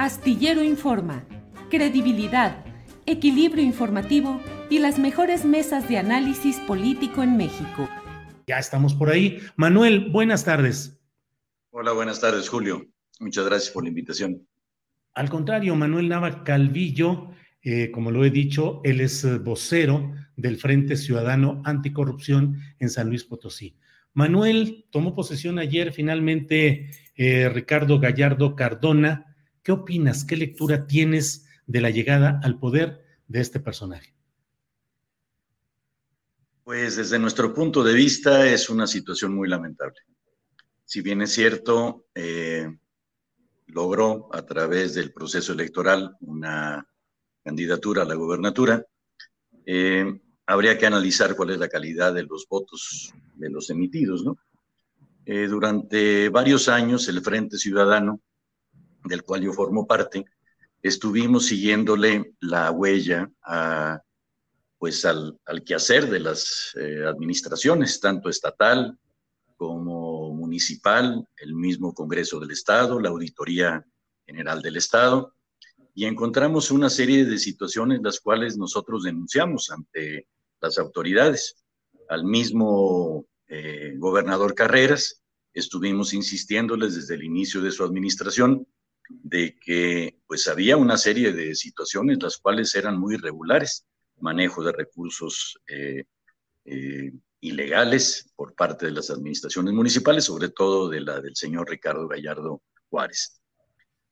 Astillero Informa, credibilidad, equilibrio informativo y las mejores mesas de análisis político en México. Ya estamos por ahí. Manuel, buenas tardes. Hola, buenas tardes, Julio. Muchas gracias por la invitación. Al contrario, Manuel Nava Calvillo, eh, como lo he dicho, él es eh, vocero del Frente Ciudadano Anticorrupción en San Luis Potosí. Manuel tomó posesión ayer finalmente eh, Ricardo Gallardo Cardona, ¿Qué opinas? ¿Qué lectura tienes de la llegada al poder de este personaje? Pues desde nuestro punto de vista es una situación muy lamentable. Si bien es cierto, eh, logró a través del proceso electoral una candidatura a la gobernatura, eh, habría que analizar cuál es la calidad de los votos de los emitidos, ¿no? Eh, durante varios años el Frente Ciudadano del cual yo formo parte, estuvimos siguiéndole la huella a, pues al, quehacer de las eh, administraciones, tanto estatal como municipal, el mismo Congreso del Estado, la Auditoría General del Estado, y encontramos una serie de situaciones las cuales nosotros denunciamos ante las autoridades. Al mismo eh, gobernador Carreras, estuvimos insistiéndoles desde el inicio de su administración de que pues había una serie de situaciones las cuales eran muy irregulares, manejo de recursos eh, eh, ilegales por parte de las administraciones municipales, sobre todo de la del señor Ricardo Gallardo Juárez.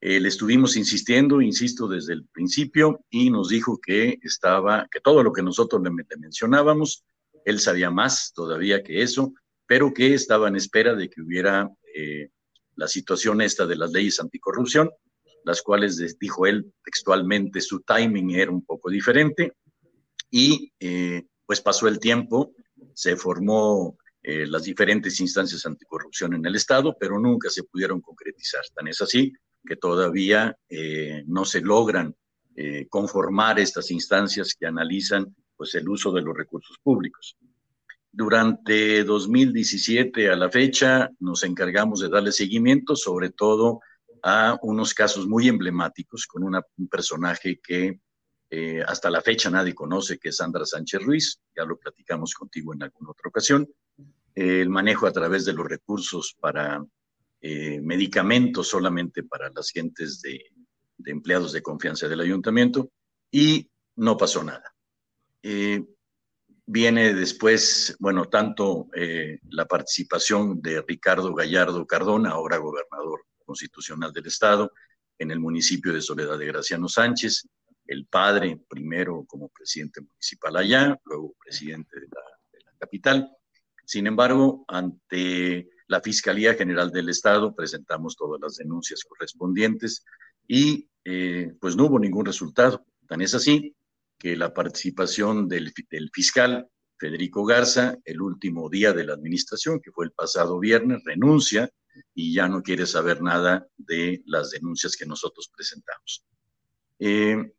Eh, le estuvimos insistiendo, insisto, desde el principio y nos dijo que estaba, que todo lo que nosotros le, le mencionábamos, él sabía más todavía que eso, pero que estaba en espera de que hubiera la situación esta de las leyes anticorrupción, las cuales, dijo él textualmente, su timing era un poco diferente y eh, pues pasó el tiempo, se formó eh, las diferentes instancias anticorrupción en el Estado, pero nunca se pudieron concretizar. Tan es así que todavía eh, no se logran conformar estas instancias que analizan pues el uso de los recursos públicos. Durante 2017 a la fecha nos encargamos de darle seguimiento, sobre todo a unos casos muy emblemáticos con un personaje que eh, hasta la fecha nadie conoce, que es Sandra Sánchez Ruiz, ya lo platicamos contigo en alguna otra ocasión, el manejo a través de los recursos para eh, medicamentos solamente para las gentes de, empleados de confianza del ayuntamiento y no pasó nada. Viene después, bueno, tanto eh, la participación de Ricardo Gallardo Cardona, ahora gobernador constitucional del Estado, en el municipio de Soledad de Graciano Sánchez, el padre primero como presidente municipal allá, luego presidente de la, capital. Sin embargo, ante la Fiscalía General del Estado presentamos todas las denuncias correspondientes y eh, pues no hubo ningún resultado. Tan es así que la participación del, fiscal Federico Garza, el último día de la administración, que fue el pasado viernes, renuncia y ya no quiere saber nada de las denuncias que nosotros presentamos. Eh,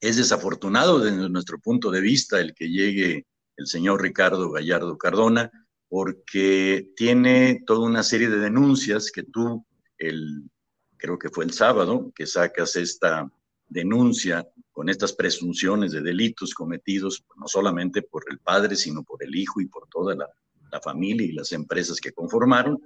es desafortunado desde nuestro punto de vista el que llegue el señor Ricardo Gallardo Cardona, porque tiene toda una serie de denuncias que tú el, creo que fue el sábado, que sacas esta denuncia con estas presunciones de delitos cometidos no solamente por el padre, sino por el hijo y por toda la, familia y las empresas que conformaron.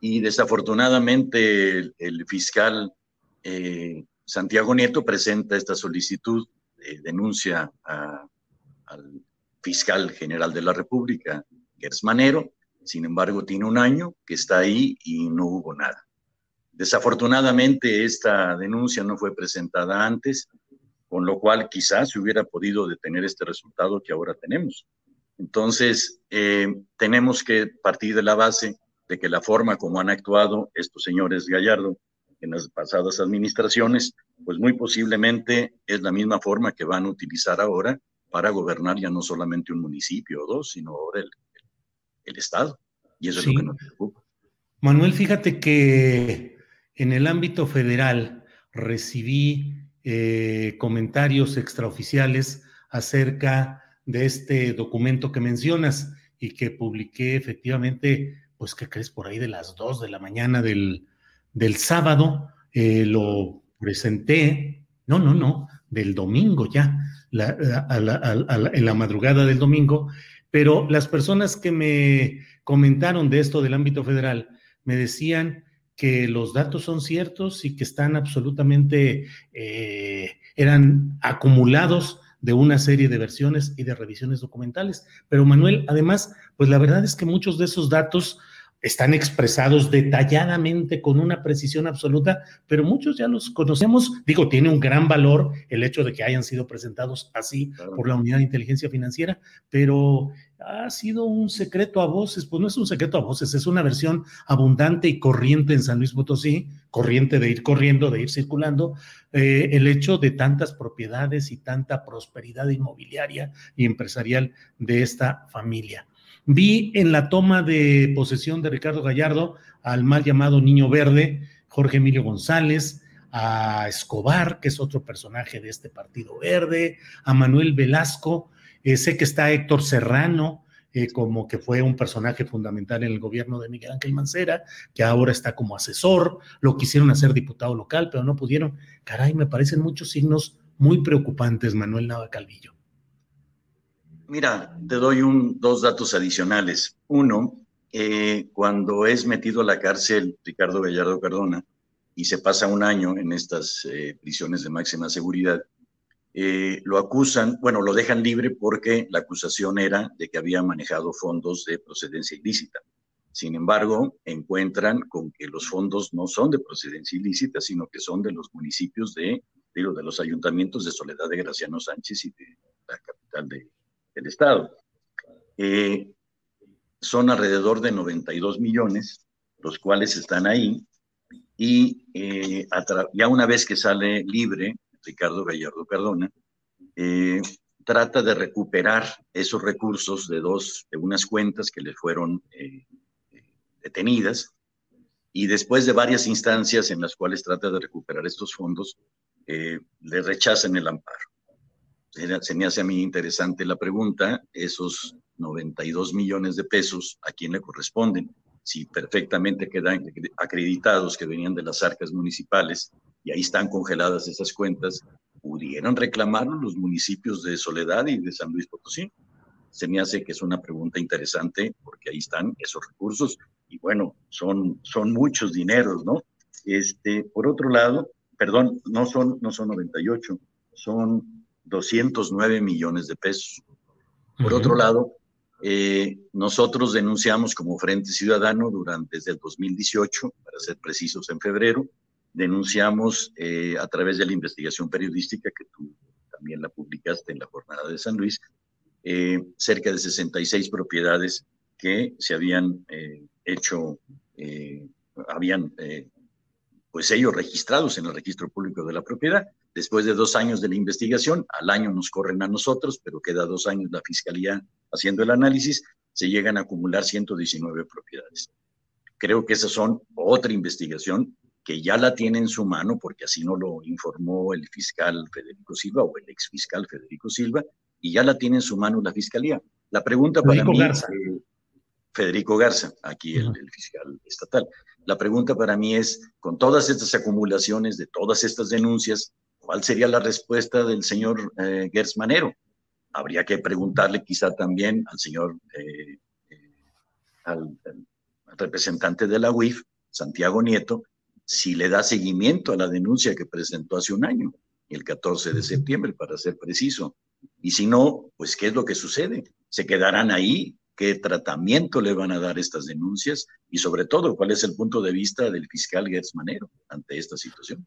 Y desafortunadamente el, fiscal eh, Santiago Nieto presenta esta solicitud de denuncia al fiscal general de la República, Gers Manero. Sin embargo, tiene un año que está ahí y no hubo nada. Desafortunadamente, esta denuncia no fue presentada antes, con lo cual quizás se hubiera podido detener este resultado que ahora tenemos. Entonces, eh, tenemos que partir de la base de que la forma como han actuado estos señores Gallardo en las pasadas administraciones, pues muy posiblemente es la misma forma que van a utilizar ahora para gobernar ya no solamente un municipio o dos, sino ahora el, el, Estado. Y eso es lo que nos preocupa. Manuel, fíjate que en el ámbito federal recibí eh, comentarios extraoficiales acerca de este documento que mencionas y que publiqué efectivamente, pues que crees por ahí de las dos de la mañana del, del sábado, eh, lo presenté, no, no, no, del domingo ya, en la madrugada del domingo, pero las personas que me comentaron de esto del ámbito federal me decían que los datos son ciertos y que están absolutamente, eh, eran acumulados de una serie de versiones y de revisiones documentales. Pero Manuel, además, pues la verdad es que muchos de esos datos están expresados detalladamente con una precisión absoluta, pero muchos ya los conocemos. Digo, tiene un gran valor el hecho de que hayan sido presentados así por la Unidad de Inteligencia Financiera, pero ha sido un secreto a voces, pues no es un secreto a voces, es una versión abundante y corriente en San Luis Potosí, corriente de ir corriendo, de ir circulando, eh, el hecho de tantas propiedades y tanta prosperidad inmobiliaria y empresarial de esta familia. Vi en la toma de posesión de Ricardo Gallardo al mal llamado Niño Verde, Jorge Emilio González, a Escobar, que es otro personaje de este Partido Verde, a Manuel Velasco, eh, sé que está Héctor Serrano, eh, como que fue un personaje fundamental en el gobierno de Miguel Ángel Mancera, que ahora está como asesor, lo quisieron hacer diputado local, pero no pudieron. Caray, me parecen muchos signos muy preocupantes, Manuel Nava Calvillo. Mira, te doy un, dos datos adicionales. Uno, eh, cuando es metido a la cárcel Ricardo Gallardo Cardona y se pasa un año en estas eh, prisiones de máxima seguridad, eh, lo acusan, bueno, lo dejan libre porque la acusación era de que había manejado fondos de procedencia ilícita. Sin embargo, encuentran con que los fondos no son de procedencia ilícita, sino que son de los municipios de, de los ayuntamientos de Soledad de Graciano Sánchez y de la capital de, el Estado. Eh, son alrededor de 92 millones, los cuales están ahí, y eh, ya una vez que sale libre, Ricardo Gallardo Cardona, eh, trata de recuperar esos recursos de dos, de unas cuentas que le fueron detenidas, y después de varias instancias en las cuales trata de recuperar estos fondos, le rechazan el amparo se me hace a mí interesante la pregunta, esos 92 millones de pesos, ¿a quién le corresponden? Si perfectamente quedan acreditados que venían de las arcas municipales y ahí están congeladas esas cuentas, ¿pudieran reclamarlo los municipios de Soledad y de San Luis Potosí? Se me hace que es una pregunta interesante porque ahí están esos recursos y bueno, son, son muchos dineros, ¿no? Este, por otro lado, perdón, no son, no son 98, son 209 millones de pesos. Por otro lado, eh, nosotros denunciamos como Frente Ciudadano durante desde el 2018, para ser precisos, en febrero, denunciamos eh, a través de la investigación periodística que tú también la publicaste en la jornada de San Luis, eh, cerca de 66 propiedades que se habían hecho, habían pues ellos registrados en el registro público de la propiedad Después de dos años de la investigación, al año nos corren a nosotros, pero queda dos años la Fiscalía haciendo el análisis, se llegan a acumular 119 propiedades. Creo que esas son otra investigación que ya la tiene en su mano, porque así no lo informó el fiscal Federico Silva o el ex fiscal Federico Silva, y ya la tiene en su mano la Fiscalía. La pregunta para mí, eh, Federico Garza, aquí el, fiscal estatal. La pregunta para mí es, con todas estas acumulaciones de todas estas denuncias, ¿cuál sería la respuesta del señor eh? Habría que preguntarle quizá también al señor, eh, eh, al, representante de la UIF, Santiago Nieto, si le da seguimiento a la denuncia que presentó hace un año, el 14 de septiembre, para ser preciso. Y si no, pues, ¿qué es lo que sucede? ¿Se quedarán ahí? ¿Qué tratamiento le van a dar estas denuncias? Y sobre todo, ¿cuál es el punto de vista del fiscal Gertz Manero ante esta situación?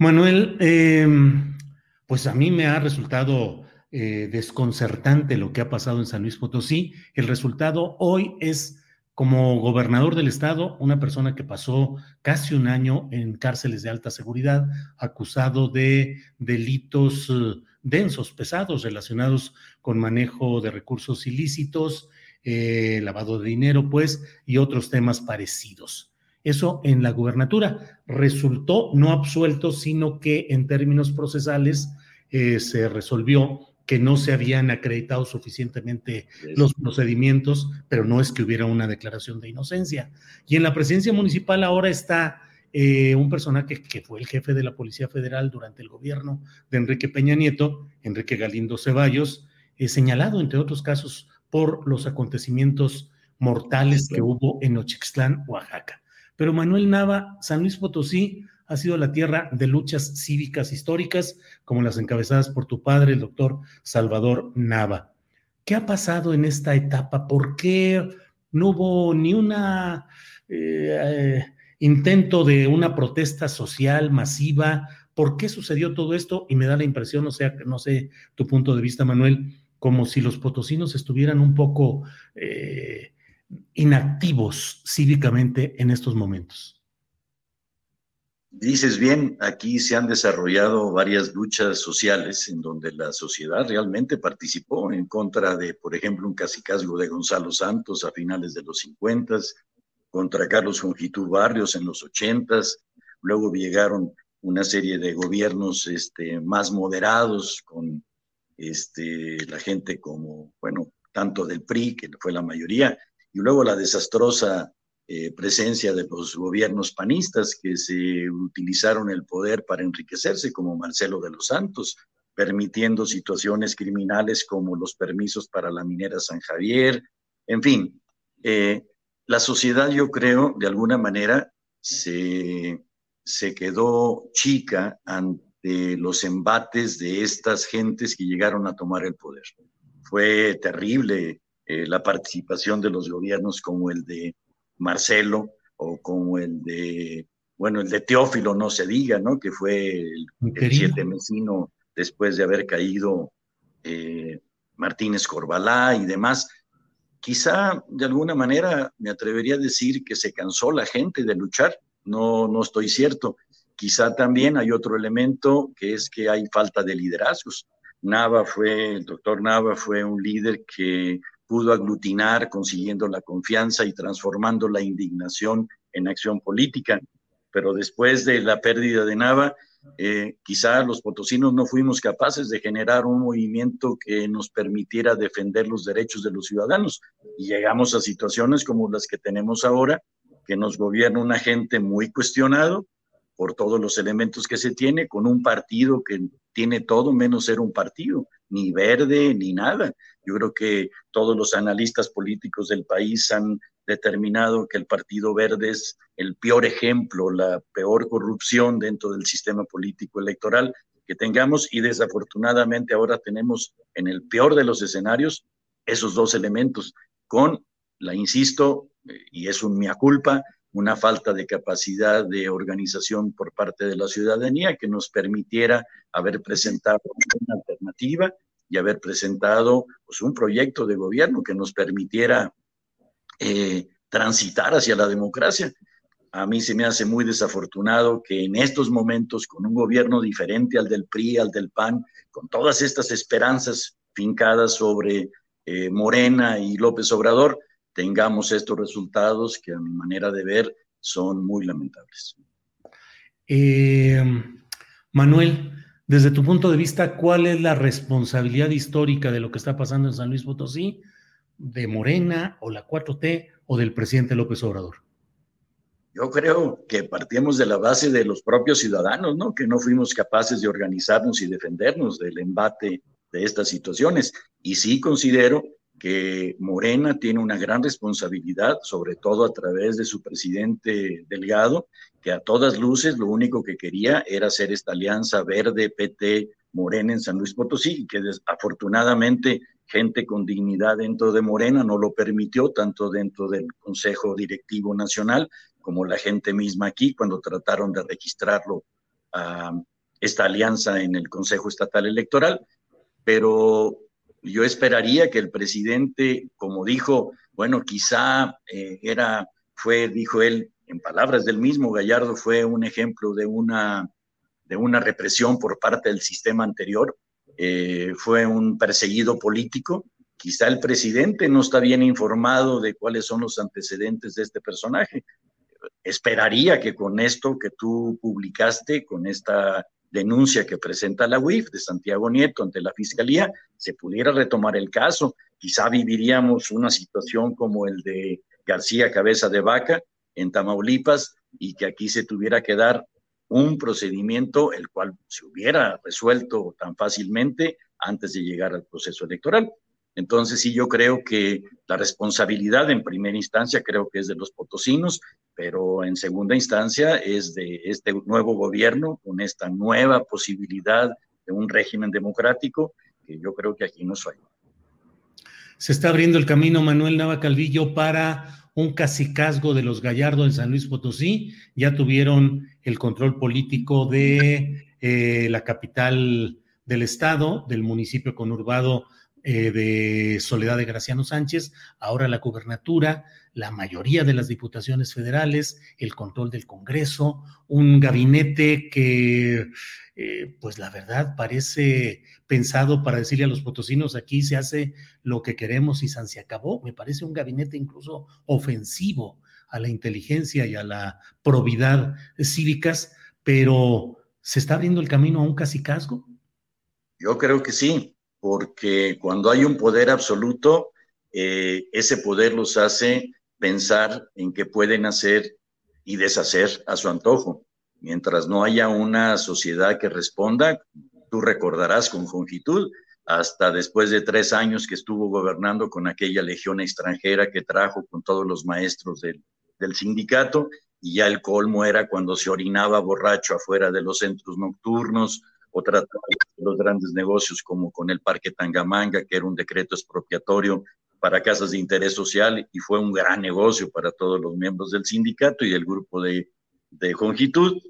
Manuel, em, pues a mí me ha resultado eh, desconcertante lo que ha pasado en San Luis Potosí. El resultado hoy es como gobernador del estado, una persona que pasó casi un año en cárceles de alta seguridad, acusado de delitos eh, densos, pesados, relacionados con manejo de recursos ilícitos, eh, lavado de dinero, pues, y otros temas parecidos. Eso en la gubernatura resultó no absuelto, sino que en términos procesales eh, se resolvió que no se habían acreditado suficientemente los procedimientos, pero no es que hubiera una declaración de inocencia. Y en la presidencia municipal ahora está eh, un personaje que fue el jefe de la Policía Federal durante el gobierno de Enrique Peña Nieto, Enrique Galindo Ceballos, eh, señalado, entre otros casos, por los acontecimientos mortales que hubo en Ochixtlán, Oaxaca. Pero Manuel Nava, San Luis Potosí, ha sido la tierra de luchas cívicas históricas, como las encabezadas por tu padre, el doctor Salvador Nava. ¿Qué ha pasado en esta etapa? ¿Por qué no hubo ni una eh, intento de una protesta social masiva? ¿Por qué sucedió todo esto? Y me da la impresión, o sea, no sé tu punto de vista, Manuel, como si los potosinos estuvieran un poco eh, inactivos cívicamente en estos momentos. Dices bien, aquí se han desarrollado varias luchas sociales en donde la sociedad realmente participó en contra de, por ejemplo, un casicazgo de Gonzalo Santos a finales de los 50, contra Carlos Jongitú Barrios en los 80, luego llegaron una serie de gobiernos este, más moderados con este, la gente como, bueno, tanto del PRI, que fue la mayoría, y luego la desastrosa eh, presencia de los gobiernos panistas que se utilizaron el poder para enriquecerse, como Marcelo de los Santos, permitiendo situaciones criminales como los permisos para la minera San Javier, en fin, eh, la sociedad yo creo de alguna manera se, se quedó chica ante los embates de estas gentes que llegaron a tomar el poder. Fue terrible eh, la participación de los gobiernos como el de Marcelo o como el de, bueno, el de Teófilo, no se diga, ¿no? Que fue el, siete mesino después de haber caído eh, Martínez Corbalá y demás. Quizá de alguna manera me atrevería a decir que se cansó la gente de luchar, no, no estoy cierto. Quizá también hay otro elemento que es que hay falta de liderazgos. Nava fue, el doctor Nava fue un líder que pudo aglutinar consiguiendo la confianza y transformando la indignación en acción política. Pero después de la pérdida de Nava, eh, quizá los potosinos no fuimos capaces de generar un movimiento que nos permitiera defender los derechos de los ciudadanos. Y llegamos a situaciones como las que tenemos ahora, que nos gobierna un agente muy cuestionado por todos los elementos que se tiene, con un partido que tiene todo menos ser un partido, ni verde, ni nada. Yo creo que todos los analistas políticos del país han determinado que el Partido Verde es el peor ejemplo, la peor corrupción dentro del sistema político electoral que tengamos y desafortunadamente ahora tenemos en el peor de los escenarios esos dos elementos con la, insisto, y es un mea culpa, una falta de capacidad de organización por parte de la ciudadanía que nos permitiera haber presentado una alternativa y haber presentado pues, un proyecto de gobierno que nos permitiera eh, transitar hacia la democracia. A mí se me hace muy desafortunado que en estos momentos, con un gobierno diferente al del PRI, al del PAN, con todas estas esperanzas fincadas sobre eh, Morena y López Obrador, tengamos estos resultados que a mi manera de ver son muy lamentables. Eh, Manuel, desde tu punto de vista, ¿cuál es la responsabilidad histórica de lo que está pasando en San Luis Potosí? de Morena o la 4T o del presidente López Obrador? Yo creo que partimos de la base de los propios ciudadanos, ¿no? Que no fuimos capaces de organizarnos y defendernos del embate de estas situaciones. Y sí considero que Morena tiene una gran responsabilidad, sobre todo a través de su presidente Delgado, que a todas luces lo único que quería era hacer esta alianza verde, PT, Morena en San Luis Potosí, que afortunadamente gente con dignidad dentro de Morena no lo permitió, tanto dentro del Consejo Directivo Nacional como la gente misma aquí, cuando trataron de registrarlo esta alianza en el Consejo Estatal Electoral. Pero yo esperaría que el presidente, como dijo, bueno, quizá eh, era, fue, dijo él, en palabras del mismo, Gallardo fue un ejemplo de una, de una represión por parte del sistema anterior, eh, fue un perseguido político. Quizá el presidente no está bien informado de cuáles son los antecedentes de este personaje. Esperaría que con esto que tú publicaste, con esta denuncia que presenta la UIF de Santiago Nieto ante la Fiscalía, se pudiera retomar el caso. Quizá viviríamos una situación como el de García Cabeza de Vaca en Tamaulipas y que aquí se tuviera que dar un procedimiento el cual se hubiera resuelto tan fácilmente antes de llegar al proceso electoral. Entonces, sí, yo creo que la responsabilidad en primera instancia creo que es de los potosinos, pero en segunda instancia es de este nuevo gobierno con esta nueva posibilidad de un régimen democrático yo creo que aquí no soy. Se está abriendo el camino, Manuel Nava Calvillo, para un cacicazgo de los Gallardo en San Luis Potosí. Ya tuvieron el control político de eh, la capital del estado, del municipio conurbado eh, de Soledad de Graciano Sánchez, ahora la gubernatura, la mayoría de las diputaciones federales, el control del Congreso, un gabinete que, eh, pues la verdad, parece pensado para decirle a los potosinos, aquí se hace lo que queremos y se acabó. Me parece un gabinete incluso ofensivo a la inteligencia y a la probidad cívicas, pero ¿se está abriendo el camino a un casicazgo? Yo creo que sí porque cuando hay un poder absoluto, eh, ese poder los hace pensar en que pueden hacer y deshacer a su antojo. Mientras no haya una sociedad que responda, tú recordarás con longitud, hasta después de tres años que estuvo gobernando con aquella legión extranjera que trajo con todos los maestros del, del sindicato, y ya el colmo era cuando se orinaba borracho afuera de los centros nocturnos, o de los grandes negocios como con el Parque Tangamanga, que era un decreto expropiatorio para casas de interés social y fue un gran negocio para todos los miembros del sindicato y del grupo de, de Jongitud.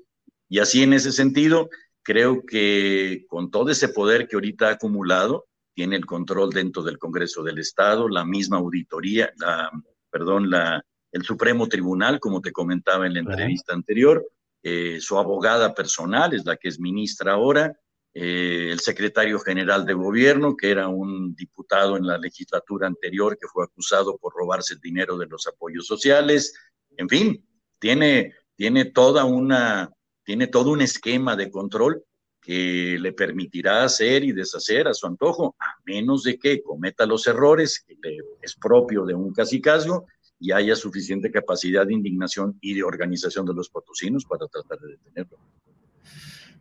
Y así en ese sentido, creo que con todo ese poder que ahorita ha acumulado, tiene el control dentro del Congreso del Estado, la misma auditoría, la, perdón, la, el Supremo Tribunal, como te comentaba en la entrevista anterior, eh, su abogada personal es la que es ministra ahora, eh, el secretario general de gobierno, que era un diputado en la legislatura anterior que fue acusado por robarse el dinero de los apoyos sociales, en fin, tiene, tiene toda una, tiene todo un esquema de control que le permitirá hacer y deshacer a su antojo, a menos de que cometa los errores que es propio de un casicazgo y haya suficiente capacidad de indignación y de organización de los potosinos para tratar de detenerlo.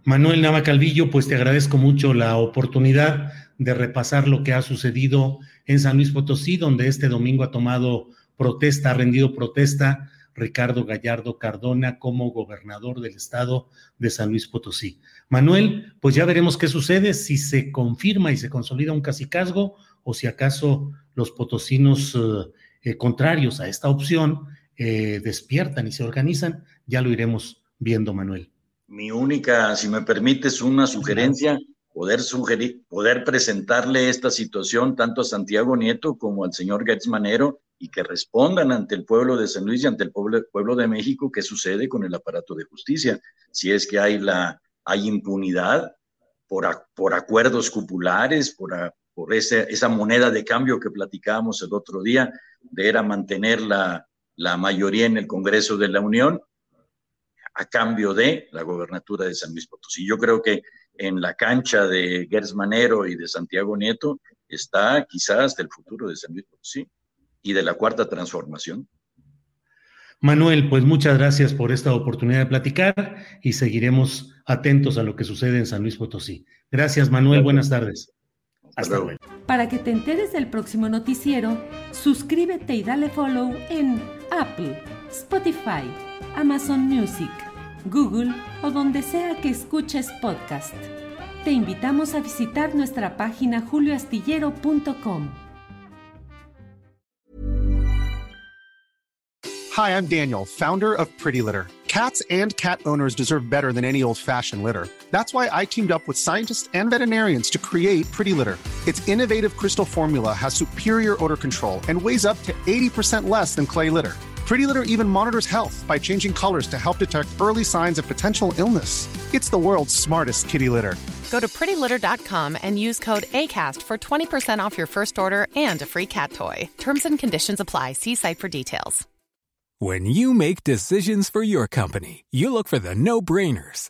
Manuel Nava Calvillo, pues te agradezco mucho la oportunidad de repasar lo que ha sucedido en San Luis Potosí, donde este domingo ha tomado protesta, ha rendido protesta Ricardo Gallardo Cardona como gobernador del estado de San Luis Potosí. Manuel, pues ya veremos qué sucede, si se confirma y se consolida un casicazgo o si acaso los potosinos eh, eh, contrarios a esta opción eh, despiertan y se organizan, ya lo iremos viendo, Manuel. Mi única, si me permites, una sugerencia, poder sugerir, poder presentarle esta situación tanto a Santiago Nieto como al señor Gertz Manero y que respondan ante el pueblo de San Luis y ante el pueblo, pueblo de México qué sucede con el aparato de justicia. Si es que hay, la, hay impunidad por, por acuerdos cupulares, por, por esa moneda de cambio que platicábamos el otro día, de era mantener la, la mayoría en el Congreso de la Unión a cambio de la gobernatura de San Luis Potosí. Yo creo que en la cancha de Gers Manero y de Santiago Nieto está quizás el futuro de San Luis Potosí. y de la cuarta transformación. Manuel, pues muchas gracias por esta oportunidad de platicar y seguiremos atentos a lo que sucede en San Luis Potosí. Gracias, Manuel. Buenas tardes. Hasta, luego. Para que te enteres del próximo noticiero, suscríbete y dale follow en Apple, Spotify, Amazon Music, Google o donde sea que escuches podcast. Te invitamos a visitar nuestra página julioastillero.com. Hi, I'm Daniel, founder of Pretty Litter. Cats and cat owners deserve better than any old-fashioned litter. That's why I teamed up with scientists and veterinarians to create Pretty Litter. Its innovative crystal formula has superior odor control and weighs up to 80% less than clay litter. Pretty Litter even monitors health by changing colors to help detect early signs of potential illness. It's the world's smartest kitty litter. Go to prettylitter.com and use code ACAST for 20% off your first order and a free cat toy. Terms and conditions apply. See site for details. When you make decisions for your company, you look for the no brainers.